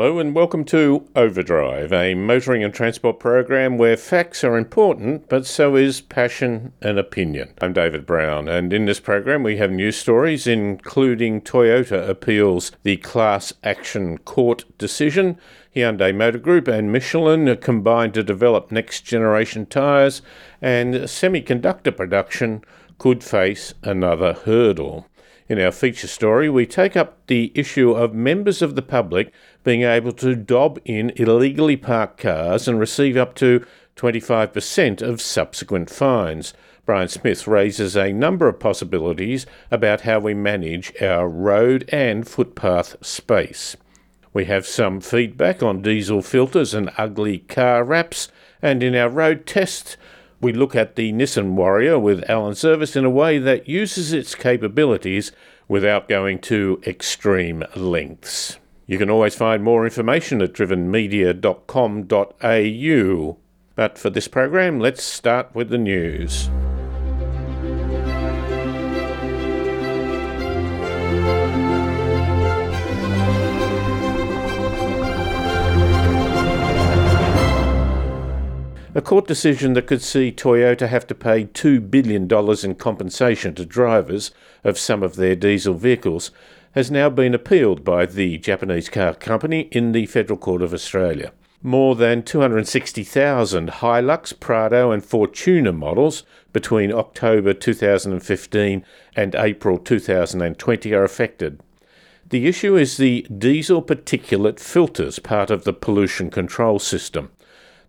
Hello and welcome to Overdrive, a motoring and transport program where facts are important, but so is passion and opinion. I'm David Brown, and in this program we have news stories including Toyota appeals the class action court decision, Hyundai Motor Group and Michelin combined to develop next generation tyres, and semiconductor production could face another hurdle. In our feature story, we take up the issue of members of the public being able to dob in illegally parked cars and receive up to 25% of subsequent fines. Brian Smith raises a number of possibilities about how we manage our road and footpath space. We have some feedback on diesel filters and ugly car wraps, and in our road test, we look at the Nissan Warrior with Alan Zurvas in a way that uses its capabilities without going to extreme lengths. You can always find more information at drivenmedia.com.au. But for this program, let's start with the news. A court decision that could see Toyota have to pay $2 billion in compensation to drivers of some of their diesel vehicles has now been appealed by the Japanese car company in the Federal Court of Australia. More than 260,000 Hilux, Prado, and Fortuner models between October 2015 and April 2020 are affected. The issue is the diesel particulate filters part of the pollution control system.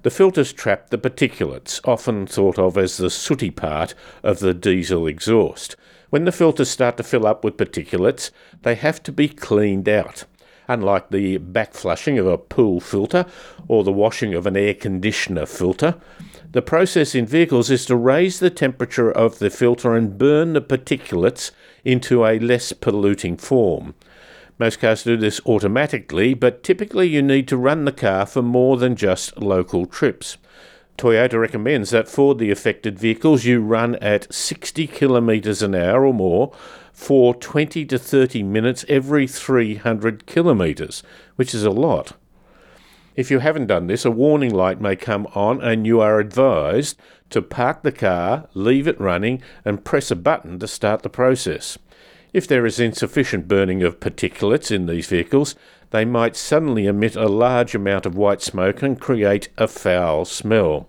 The filters trap the particulates, often thought of as the sooty part of the diesel exhaust. When the filters start to fill up with particulates, they have to be cleaned out. Unlike the backflushing of a pool filter or the washing of an air conditioner filter, the process in vehicles is to raise the temperature of the filter and burn the particulates into a less polluting form. Most cars do this automatically, but typically you need to run the car for more than just local trips. Toyota recommends that for the affected vehicles you run at 60 kilometres an hour or more for 20 to 30 minutes every 300 kilometres, which is a lot. If you haven't done this, a warning light may come on and you are advised to park the car, leave it running, and press a button to start the process. If there is insufficient burning of particulates in these vehicles, they might suddenly emit a large amount of white smoke and create a foul smell.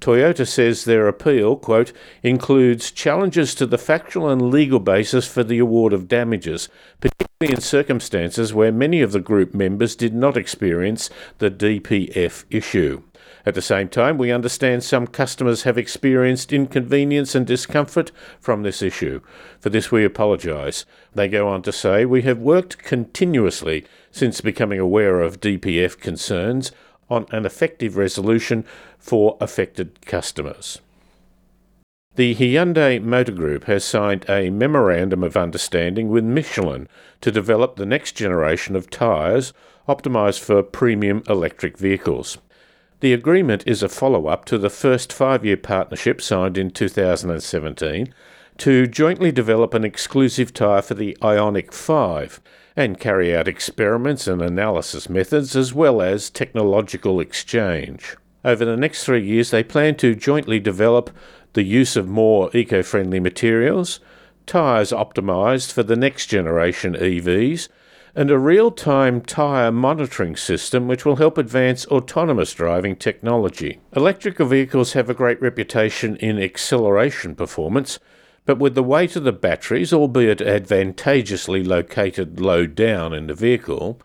Toyota says their appeal, quote, includes challenges to the factual and legal basis for the award of damages, particularly in circumstances where many of the group members did not experience the DPF issue. At the same time, we understand some customers have experienced inconvenience and discomfort from this issue. For this, we apologise. They go on to say, We have worked continuously since becoming aware of DPF concerns on an effective resolution for affected customers. The Hyundai Motor Group has signed a memorandum of understanding with Michelin to develop the next generation of tyres optimised for premium electric vehicles. The agreement is a follow up to the first five year partnership signed in 2017 to jointly develop an exclusive tyre for the Ioniq 5 and carry out experiments and analysis methods as well as technological exchange. Over the next three years, they plan to jointly develop the use of more eco friendly materials, tyres optimised for the next generation EVs, and a real time tyre monitoring system which will help advance autonomous driving technology. Electrical vehicles have a great reputation in acceleration performance, but with the weight of the batteries, albeit advantageously located low down in the vehicle,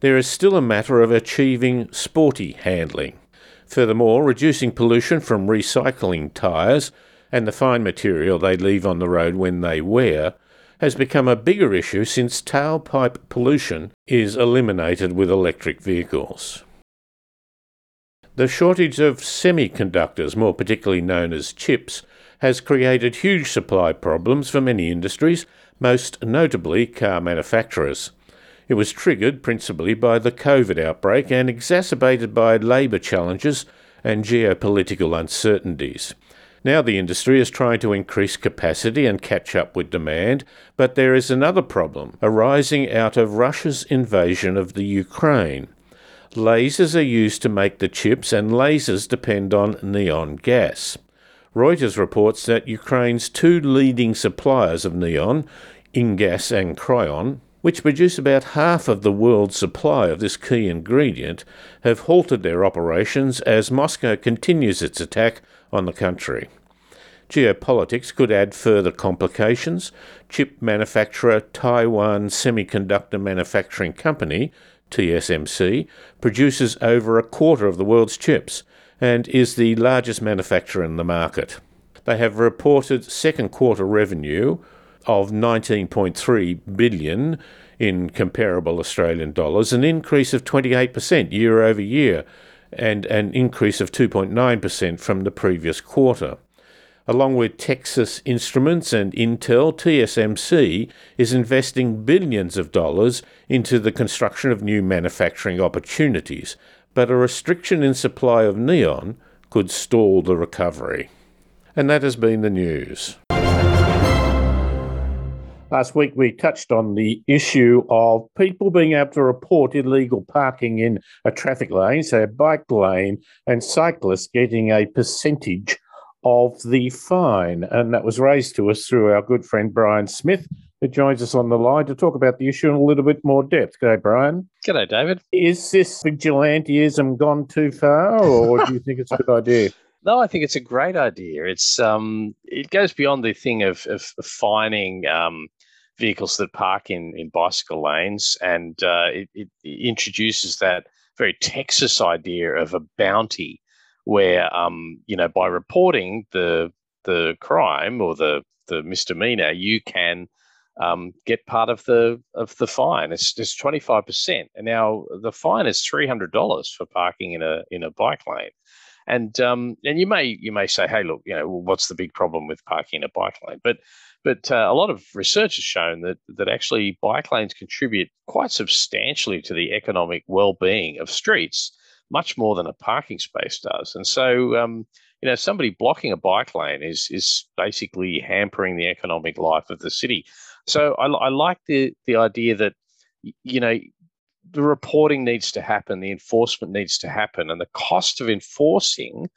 there is still a matter of achieving sporty handling. Furthermore, reducing pollution from recycling tyres and the fine material they leave on the road when they wear has become a bigger issue since tailpipe pollution is eliminated with electric vehicles. The shortage of semiconductors, more particularly known as chips, has created huge supply problems for many industries, most notably car manufacturers. It was triggered principally by the COVID outbreak and exacerbated by labour challenges and geopolitical uncertainties. Now the industry is trying to increase capacity and catch up with demand, but there is another problem arising out of Russia's invasion of the Ukraine. Lasers are used to make the chips, and lasers depend on neon gas. Reuters reports that Ukraine's two leading suppliers of neon, Ingas and Cryoin, which produce about half of the world's supply of this key ingredient, have halted their operations as Moscow continues its attack on the country. Geopolitics could add further complications. Chip manufacturer Taiwan Semiconductor Manufacturing Company, TSMC, produces over a quarter of the world's chips and is the largest manufacturer in the market. They have reported second quarter revenue of 19.3 billion in comparable Australian dollars, an increase of 28% year over year and an increase of 2.9% from the previous quarter. Along with Texas Instruments and Intel, TSMC is investing billions of dollars into the construction of new manufacturing opportunities, but a restriction in supply of neon could stall the recovery. And that has been the news. Last week, we touched on the issue of people being able to report illegal parking in a traffic lane, say a bike lane, and cyclists getting a percentage of the fine. And that was raised to us through our good friend Brian Smith, who joins us on the line to talk about the issue in a little bit more depth. G'day, Brian. G'day, David. Is this vigilantism gone too far, or do you think it's a good idea? No, I think it's a great idea. It's um, it goes beyond the thing of of fining um, vehicles that park in in bicycle lanes, and uh, it, it introduces that very Texas idea of a bounty where um, you know by reporting the the crime or the the misdemeanor, you can um, get part of the of the fine. It's it's twenty five percent, and now the fine is three hundred dollars for parking in a in a bike lane. And um, and you may you may say, hey, look, you know, what's the big problem with parking in a bike lane? But but uh, a lot of research has shown that that actually bike lanes contribute quite substantially to the economic well being of streets much more than a parking space does. And so, um, you know, somebody blocking a bike lane is is basically hampering the economic life of the city. So I, I like the the idea that you know the reporting needs to happen, the enforcement needs to happen, and the cost of enforcing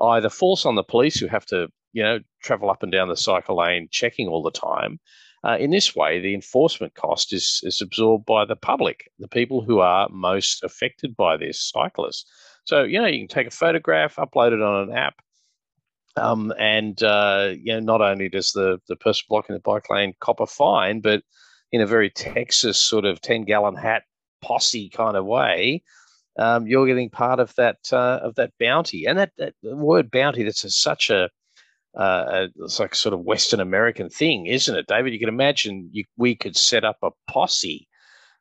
either falls on the police who have to you know travel up and down the cycle lane checking all the time, uh, in this way, the enforcement cost is, is absorbed by the public, the people who are most affected by this, cyclists. So, you know, you can take a photograph, upload it on an app, um, and uh, you know, not only does the, the person blocking the bike lane cop a fine, but in a very Texas sort of 10 gallon hat posse kind of way, um, you're getting part of that uh, of that bounty. And that, that word bounty, that's a, such a uh, it's like sort of Western American thing, isn't it, David? You can imagine you, we could set up a posse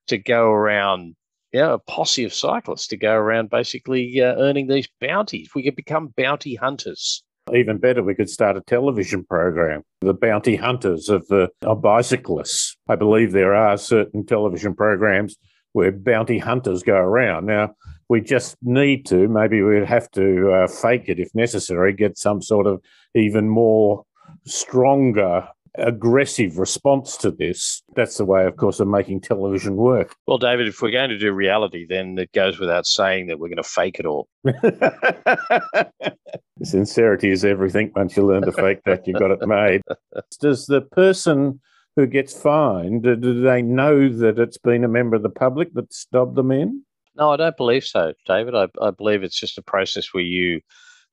to go around, you know, a posse of cyclists to go around basically uh, earning these bounties. We could become bounty hunters. Even better, we could start a television program, The Bounty Hunters of the of Bicyclists. I believe there are certain television programs where bounty hunters go around. Now, we just need to, maybe we'd have to uh, fake it if necessary, get some sort of even more stronger aggressive response to this. That's the way, of course, of making television work. Well, David, if we're going to do reality, then it goes without saying that we're going to fake it all. Sincerity is everything. Once you learn to fake that, you've got it made. Does the person who gets fined, do they know that it's been a member of the public that stobbed them in? No, I don't believe so, David. I, I believe it's just a process where you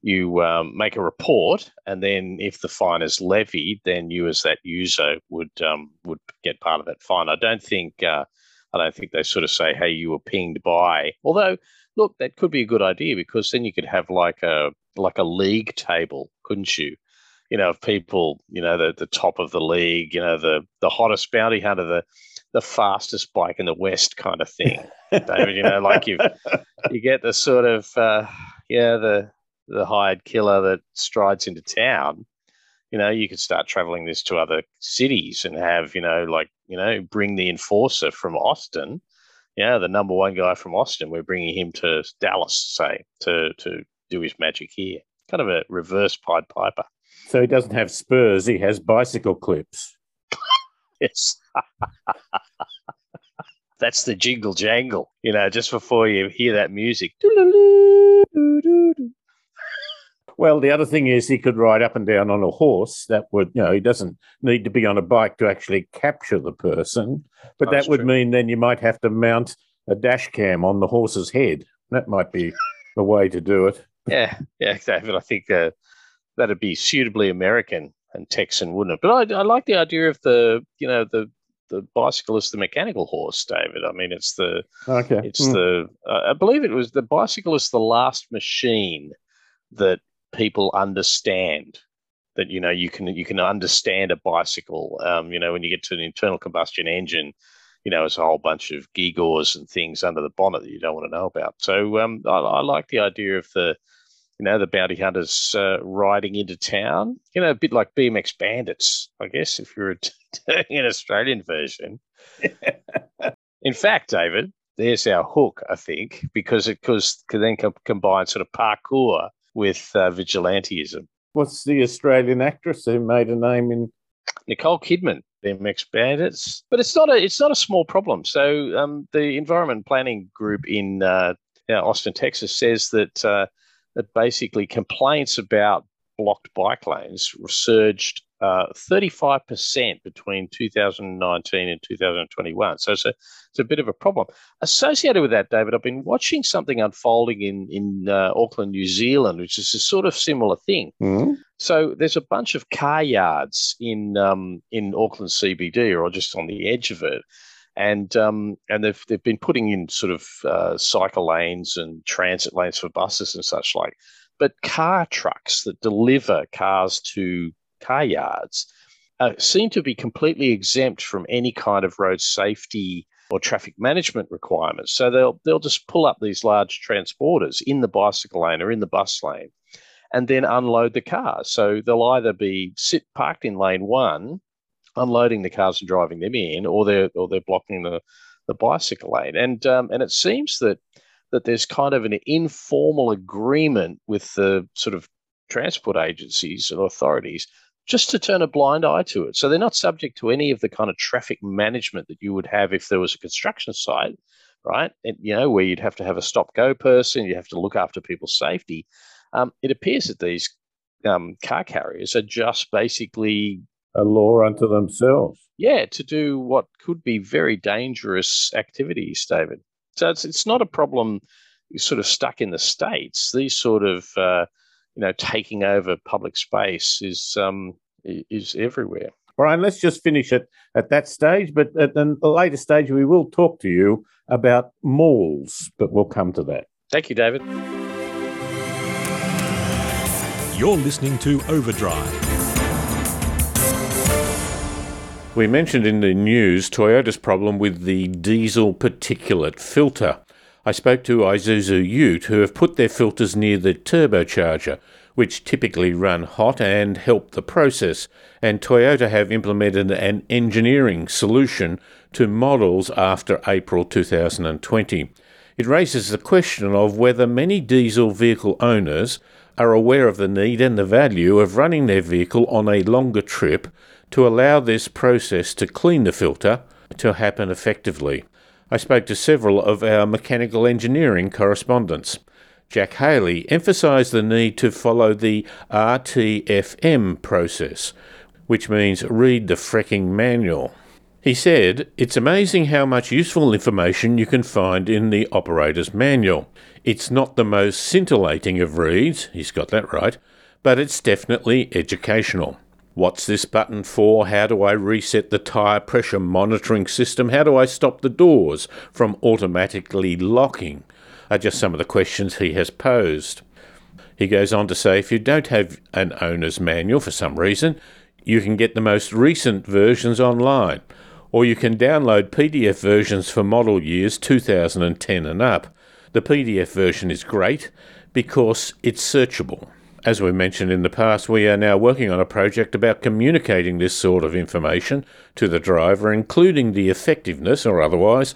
you um, make a report, and then if the fine is levied, then you as that user would um, would get part of that fine. I don't think uh, I don't think they sort of say, "Hey, you were pinged by." Although, look, that could be a good idea because then you could have like a like a league table, couldn't you? You know, of people, you know, the the top of the league, you know, the the hottest bounty hunter, the the fastest bike in the West kind of thing, David. You know, like you you get the sort of uh, yeah the the hired killer that strides into town. You know, you could start traveling this to other cities and have you know like you know bring the enforcer from Austin. Yeah, the number one guy from Austin. We're bringing him to Dallas, say, to to do his magic here. Kind of a reverse Pied Piper. So he doesn't have spurs; he has bicycle clips. yes. that's the jingle jangle, you know, just before you hear that music. Well, the other thing is he could ride up and down on a horse. That would, you know, he doesn't need to be on a bike to actually capture the person. But That's that would true. mean then you might have to mount a dash cam on the horse's head. That might be the way to do it. Yeah, yeah, David. I think uh, that'd be suitably American and Texan, wouldn't it? But I, I like the idea of the, you know, the the bicycle is the mechanical horse, David. I mean, it's the Okay. it's Hmm. the uh, I believe it was the bicycle is the last machine that people understand that you know you can you can understand a bicycle. Um, you know, when you get to an internal combustion engine, you know, it's a whole bunch of gewgaws and things under the bonnet that you don't want to know about. So um, I, I like the idea of the you know the bounty hunters uh, riding into town. You know, a bit like BMX bandits, I guess, if you're doing an Australian version. In fact, David, there's our hook, I think, because it cause, can then com- combine sort of parkour with uh, vigilantism. What's the Australian actress who made a name in? Nicole Kidman, BMX bandits, but it's not a it's not a small problem. So um, the Environment Planning Group in uh, Austin, Texas, says that uh, that basically complaints about blocked bike lanes surged uh, 35% between 2019 and 2021. So it's a, it's a bit of a problem. Associated with that, David, I've been watching something unfolding in, in uh, Auckland, New Zealand, which is a sort of similar thing. Hmm? So there's a bunch of car yards in um, in Auckland CBD, or just on the edge of it, and um, and they've they've been putting in sort of uh, cycle lanes and transit lanes for buses and such like. But car trucks that deliver cars to car yards uh, seem to be completely exempt from any kind of road safety or traffic management requirements. So they'll they'll just pull up these large transporters in the bicycle lane or in the bus lane and then unload the cars. So they'll either be sit parked in lane one, unloading the cars and driving them in, or they're or they're blocking the, the bicycle lane. And um, and it seems that that there's kind of an informal agreement with the sort of transport agencies and authorities just to turn a blind eye to it. So they're not subject to any of the kind of traffic management that you would have if there was a construction site, right? And, you know, where you'd have to have a stop go person, you have to look after people's safety. Um, it appears that these um, car carriers are just basically, A law unto themselves. yeah, to do what could be very dangerous activities, David. So it's it's not a problem sort of stuck in the states. These sort of uh, you know taking over public space is um, is everywhere. Brian, let's just finish it at that stage. But at a later stage, we will talk to you about malls, but we'll come to that. Thank you, David. You're listening to Overdrive. We mentioned in the news Toyota's problem with the diesel particulate filter. I spoke to Isuzu Ute, who have put their filters near the turbocharger, which typically run hot and help the process, and Toyota have implemented an engineering solution to models after April 2020. It raises the question of whether many diesel vehicle owners are aware of the need and the value of running their vehicle on a longer trip to allow this process to clean the filter to happen effectively. I spoke to several of our mechanical engineering correspondents. Jack Haley emphasised the need to follow the RTFM process, which means read the frecking manual. He said, It's amazing how much useful information you can find in the operator's manual. It's not the most scintillating of reads, he's got that right, but it's definitely educational. What's this button for? How do I reset the tyre pressure monitoring system? How do I stop the doors from automatically locking? Are just some of the questions he has posed. He goes on to say if you don't have an owner's manual for some reason, you can get the most recent versions online, or you can download PDF versions for model years 2010 and up. The PDF version is great because it's searchable. As we mentioned in the past, we are now working on a project about communicating this sort of information to the driver, including the effectiveness or otherwise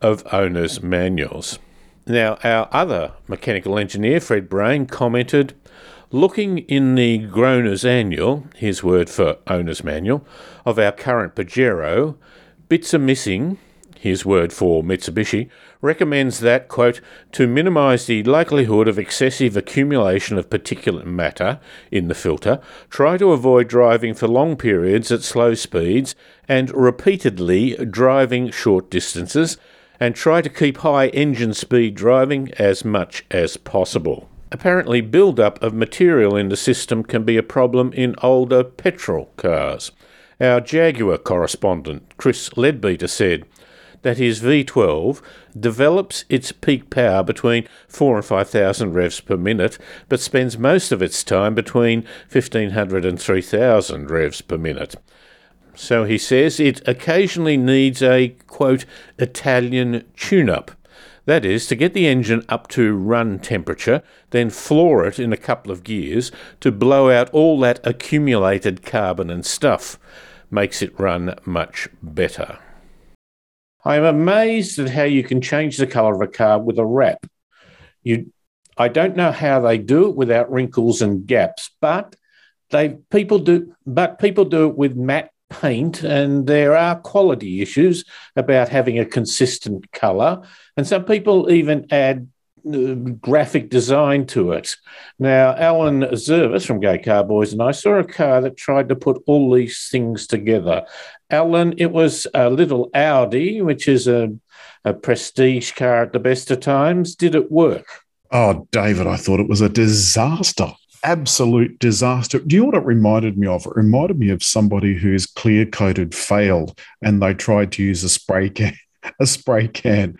of owners' manuals. Now, our other mechanical engineer, Fred Brain, commented Looking in the Groner's Annual, his word for owner's manual, of our current Pajero, bits are missing. his word for Mitsubishi, recommends that, quote, to minimise the likelihood of excessive accumulation of particulate matter in the filter, try to avoid driving for long periods at slow speeds and repeatedly driving short distances, and try to keep high engine speed driving as much as possible. Apparently, build-up of material in the system can be a problem in older petrol cars. Our Jaguar correspondent, Chris Leadbeater, said, that his V12 develops its peak power between 4 and 5,000 revs per minute, but spends most of its time between 1,500 and 3,000 revs per minute. So he says it occasionally needs a, quote, Italian tune up. That is, to get the engine up to run temperature, then floor it in a couple of gears to blow out all that accumulated carbon and stuff. Makes it run much better. I am amazed at how you can change the colour of a car with a wrap. You, I don't know how they do it without wrinkles and gaps, but they people do. But people do it with matte paint, and there are quality issues about having a consistent colour. And some people even add uh, graphic design to it. Now, Alan Zurvas from Gay Car Boys and I saw a car that tried to put all these things together. Alan, it was a little Audi, which is a, a prestige car at the best of times. Did it work? Oh, David, I thought it was a disaster. Absolute disaster. Do you know what it reminded me of? It reminded me of somebody whose clear coated failed and they tried to use a spray can. A spray can.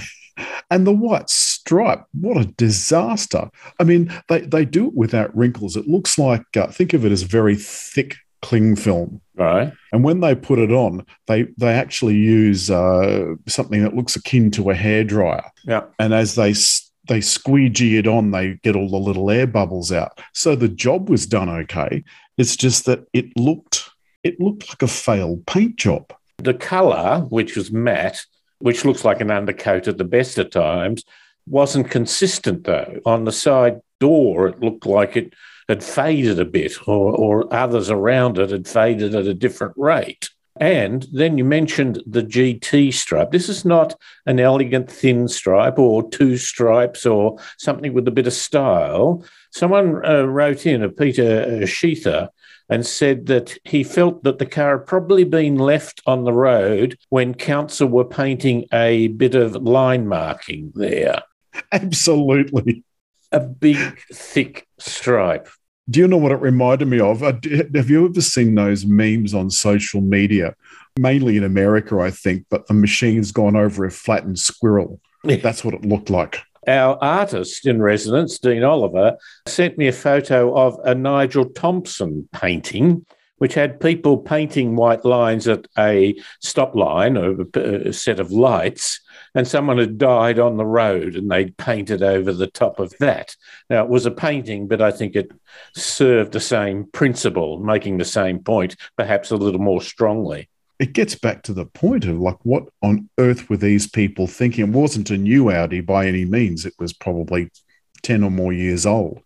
and the white stripe, what a disaster. I mean, they, they do it without wrinkles. It looks like, uh, think of it as very thick cling film. Right. And when they put it on, they they actually use uh, something that looks akin to a hairdryer. Yeah. And as they they squeegee it on, they get all the little air bubbles out. So the job was done okay. It's just that it looked it looked like a failed paint job. The colour, which was matte, which looks like an undercoat at the best of times, wasn't consistent though. On the side door, it looked like it had faded a bit, or, or others around it had faded at a different rate. And then you mentioned the GT stripe. This is not an elegant thin stripe or two stripes or something with a bit of style. Someone uh, wrote in, a Peter uh, Sheether, and said that he felt that the car had probably been left on the road when council were painting a bit of line marking there. Absolutely. A big, thick stripe. Do you know what it reminded me of? Uh, have you ever seen those memes on social media? Mainly in America, I think, but the machine's gone over a flattened squirrel. Yeah. That's what it looked like. Our artist in residence, Dean Oliver, sent me a photo of a Nigel Thompson painting, which had people painting white lines at a stop line or a set of lights and someone had died on the road and they'd painted over the top of that. Now, it was a painting, but I think it served the same principle, making the same point, perhaps a little more strongly. It gets back to the point of like, what on earth were these people thinking? It wasn't a new Audi by any means, it was probably 10 or more years old.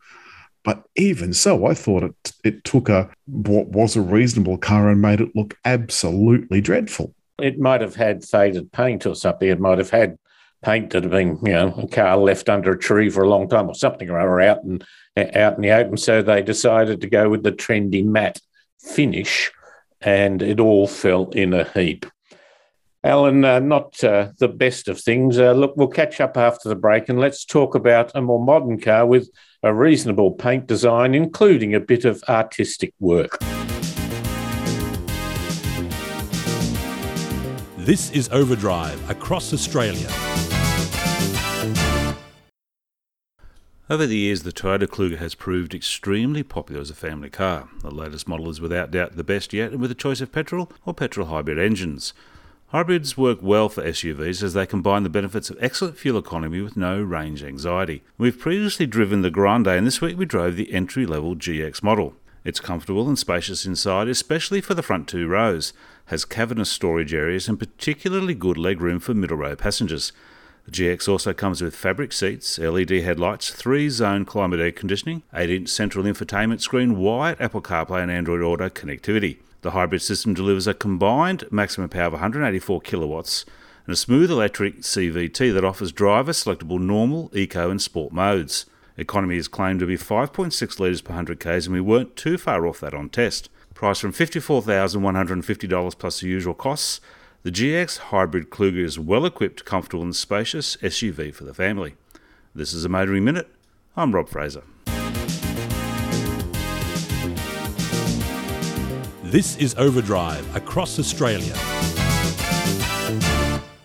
But even so, I thought it it took a what was a reasonable car and made it look absolutely dreadful. It might have had faded paint or something. It might have had paint that had been, you know, a car left under a tree for a long time or something or other out and out in the open. So they decided to go with the trendy matte finish, and it all fell in a heap. Alan, uh, not uh, the best of things. Uh, look, we'll catch up after the break and let's talk about a more modern car with a reasonable paint design, including a bit of artistic work. This is Overdrive across Australia. Over the years, the Toyota Kluger has proved extremely popular as a family car. The latest model is without doubt the best yet, and with a choice of petrol or petrol hybrid engines. Hybrids work well for SUVs as they combine the benefits of excellent fuel economy with no range anxiety. We've previously driven the Grande, and this week we drove the entry level GX model. It's comfortable and spacious inside, especially for the front two rows has cavernous storage areas and particularly good legroom for middle row passengers. The GX also comes with fabric seats, LED headlights, three zone climate air conditioning, 8 inch central infotainment screen, wide Apple CarPlay and Android Auto connectivity. The hybrid system delivers a combined maximum power of 184 kilowatts and a smooth electric CVT that offers driver selectable normal, eco, and sport modes. Economy is claimed to be 5.6 litres per 100 k's, and we weren't too far off that on test. Price from $54,150 plus the usual costs. The GX Hybrid Kluger is well equipped, comfortable, and spacious SUV for the family. This is a Motoring Minute. I'm Rob Fraser. This is Overdrive across Australia.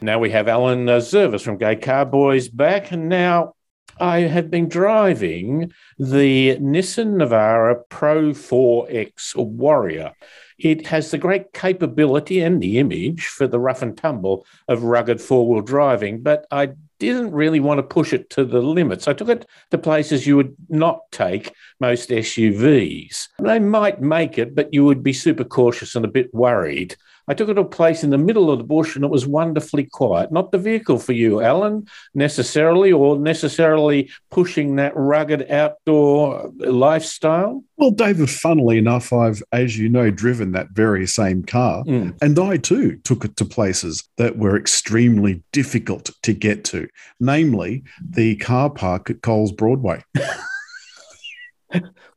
Now we have Alan uh, Zurvas from Gay Car Boys back. And now I have been driving the Nissan Navara Pro 4X Warrior. It has the great capability and the image for the rough and tumble of rugged four wheel driving, but I didn't really want to push it to the limits. I took it to places you would not take most SUVs. They might make it, but you would be super cautious and a bit worried. I took it to a place in the middle of the bush and it was wonderfully quiet. Not the vehicle for you, Alan, necessarily, or necessarily pushing that rugged outdoor lifestyle. Well, David, funnily enough, I've, as you know, driven that very same car. Mm. And I too took it to places that were extremely difficult to get to, namely the car park at Coles Broadway.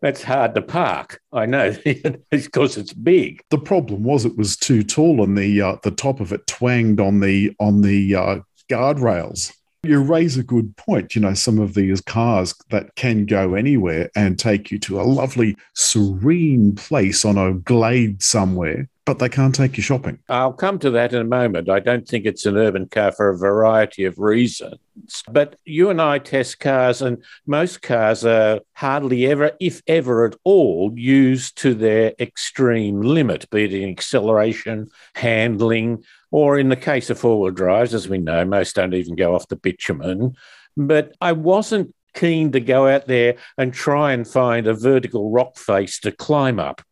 That's hard to park. I know because it's big. The problem was it was too tall, and the uh, the top of it twanged on the on the uh, guardrails. You raise a good point. You know, some of these cars that can go anywhere and take you to a lovely, serene place on a glade somewhere, but they can't take you shopping. I'll come to that in a moment. I don't think it's an urban car for a variety of reasons. But you and I test cars, and most cars are hardly ever, if ever at all, used to their extreme limit, be it in acceleration, handling, or in the case of four wheel drives, as we know, most don't even go off the bitumen. But I wasn't keen to go out there and try and find a vertical rock face to climb up.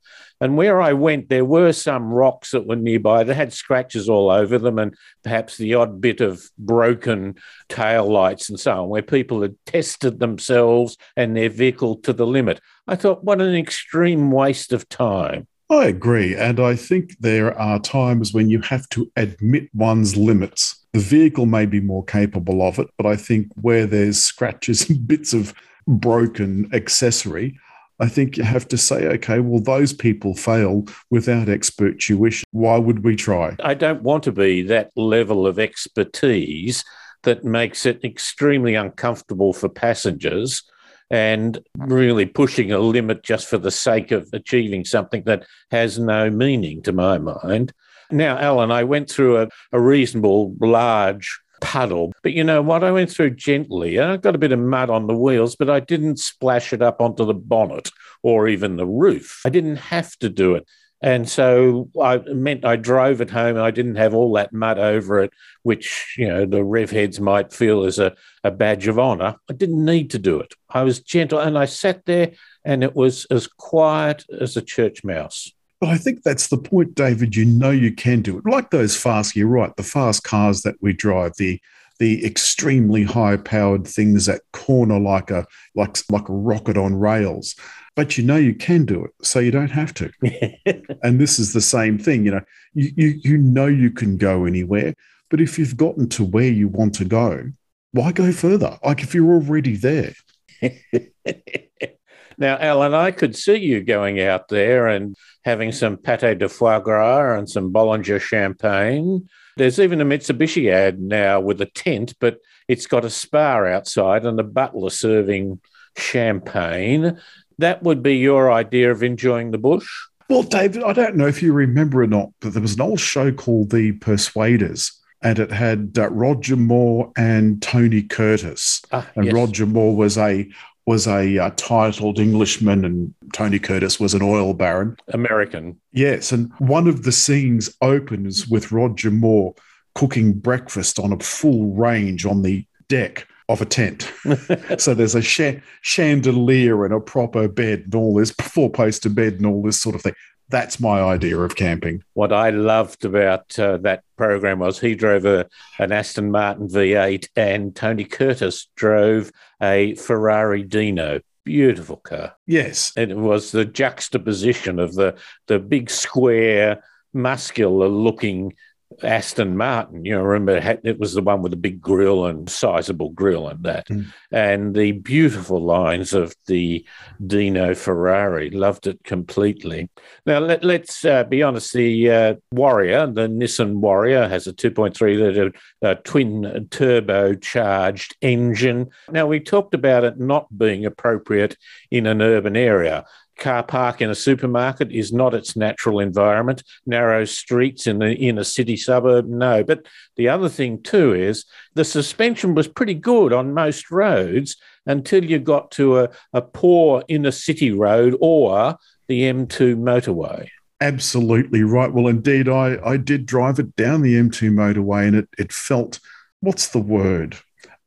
And where I went, there were some rocks that were nearby that had scratches all over them and perhaps the odd bit of broken tail lights and so on, where people had tested themselves and their vehicle to the limit. I thought, what an extreme waste of time. I agree. And I think there are times when you have to admit one's limits. The vehicle may be more capable of it, but I think where there's scratches and bits of broken accessory, I think you have to say, okay, well, those people fail without expert tuition. Why would we try? I don't want to be that level of expertise that makes it extremely uncomfortable for passengers and really pushing a limit just for the sake of achieving something that has no meaning to my mind. Now, Alan, I went through a, a reasonable large puddle. But you know what? I went through gently. I got a bit of mud on the wheels, but I didn't splash it up onto the bonnet or even the roof. I didn't have to do it. And so I meant I drove it home and I didn't have all that mud over it, which, you know, the rev heads might feel as a, a badge of honor. I didn't need to do it. I was gentle and I sat there and it was as quiet as a church mouse. But I think that's the point, David. You know you can do it. Like those fast, you're right, the fast cars that we drive, the the extremely high powered things that corner like a like like a rocket on rails but you know you can do it so you don't have to and this is the same thing you know you, you you know you can go anywhere but if you've gotten to where you want to go why go further like if you're already there now alan i could see you going out there and having some pate de foie gras and some bollinger champagne there's even a mitsubishi ad now with a tent but it's got a spa outside and a butler serving champagne that would be your idea of enjoying the bush? Well, David, I don't know if you remember or not, but there was an old show called The Persuaders, and it had uh, Roger Moore and Tony Curtis. Ah, and yes. Roger Moore was a was a uh, titled Englishman, and Tony Curtis was an oil baron. American. Yes, and one of the scenes opens with Roger Moore cooking breakfast on a full range on the deck of a tent. so there's a sh- chandelier and a proper bed and all this four poster bed and all this sort of thing. That's my idea of camping. What I loved about uh, that program was he drove a, an Aston Martin V8 and Tony Curtis drove a Ferrari Dino. Beautiful car. Yes. And it was the juxtaposition of the, the big square, muscular looking Aston Martin. You know, remember it was the one with the big grill and sizable grill and that, mm. and the beautiful lines of the Dino Ferrari. Loved it completely. Now let, us uh, be honest. The uh, Warrior, the Nissan Warrior, has a 2.3 liter uh, twin turbocharged engine. Now we talked about it not being appropriate in an urban area car park in a supermarket is not its natural environment. Narrow streets in the in a city suburb, no. But the other thing too is the suspension was pretty good on most roads until you got to a, a poor inner city road or the M2 motorway. Absolutely right. Well, indeed, I, I did drive it down the M2 motorway and it, it felt, what's the word?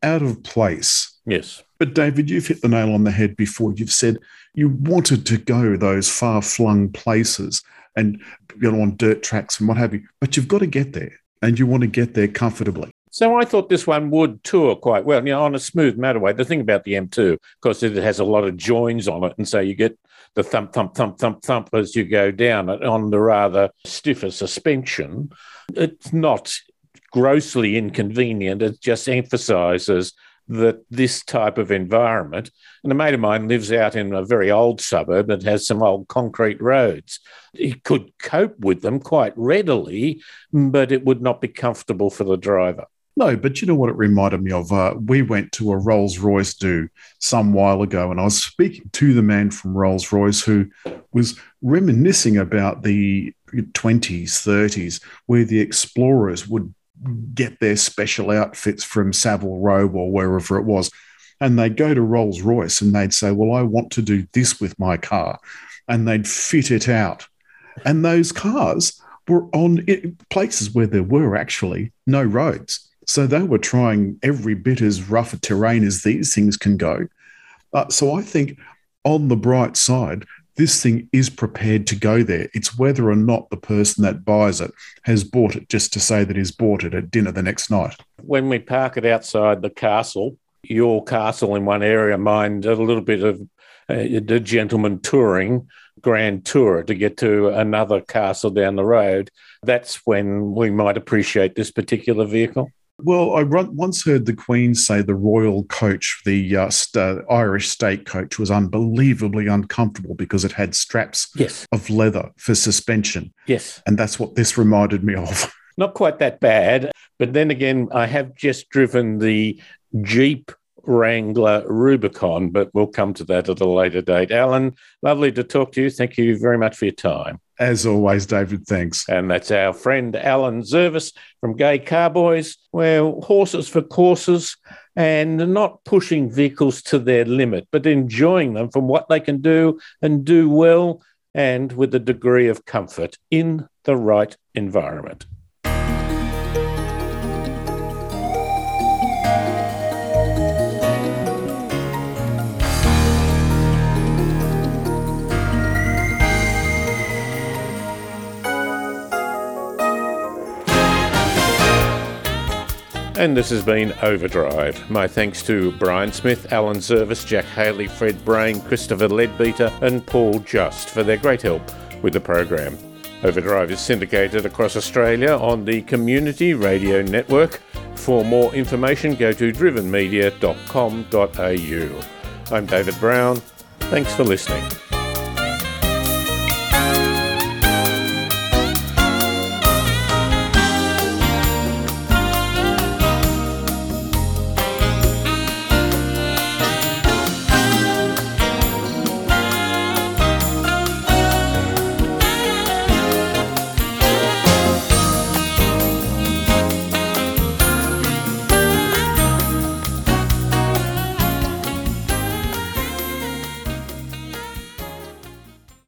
Out of place. Yes. But David, you've hit the nail on the head before. You've said you wanted to go those far flung places and you on dirt tracks and what have you, but you've got to get there and you want to get there comfortably. So I thought this one would tour quite well. You know, on a smooth motorway. The thing about the M2, of course, it has a lot of joins on it, and so you get the thump, thump, thump, thump, thump as you go down it on the rather stiffer suspension. It's not grossly inconvenient. It just emphasises that this type of environment, and a mate of mine lives out in a very old suburb that has some old concrete roads. He could cope with them quite readily, but it would not be comfortable for the driver. No, but you know what it reminded me of? Uh, we went to a Rolls Royce do some while ago, and I was speaking to the man from Rolls Royce who was reminiscing about the 20s, 30s, where the explorers would get their special outfits from Savile Row or wherever it was. And they'd go to Rolls Royce and they'd say, Well, I want to do this with my car. And they'd fit it out. And those cars were on places where there were actually no roads. So they were trying every bit as rough a terrain as these things can go. Uh, so I think on the bright side, this thing is prepared to go there. It's whether or not the person that buys it has bought it just to say that he's bought it at dinner the next night. When we park it outside the castle, your castle in one area, mine a little bit of uh, the gentleman touring grand tour to get to another castle down the road. That's when we might appreciate this particular vehicle. Well, I once heard the Queen say the royal coach, the uh, st- Irish state coach, was unbelievably uncomfortable because it had straps yes. of leather for suspension. Yes. And that's what this reminded me of. Not quite that bad. But then again, I have just driven the Jeep Wrangler Rubicon, but we'll come to that at a later date. Alan, lovely to talk to you. Thank you very much for your time. As always, David, thanks. And that's our friend Alan Zurvas from Gay Carboys, where horses for courses and not pushing vehicles to their limit, but enjoying them from what they can do and do well and with a degree of comfort in the right environment. And this has been Overdrive. My thanks to Brian Smith, Alan Zurvas, Jack Haley, Fred Brain, Christopher Leadbeater, and Paul Just for their great help with the program. Overdrive is syndicated across Australia on the Community Radio Network. For more information, go to drivenmedia.com.au. I'm David Brown. Thanks for listening.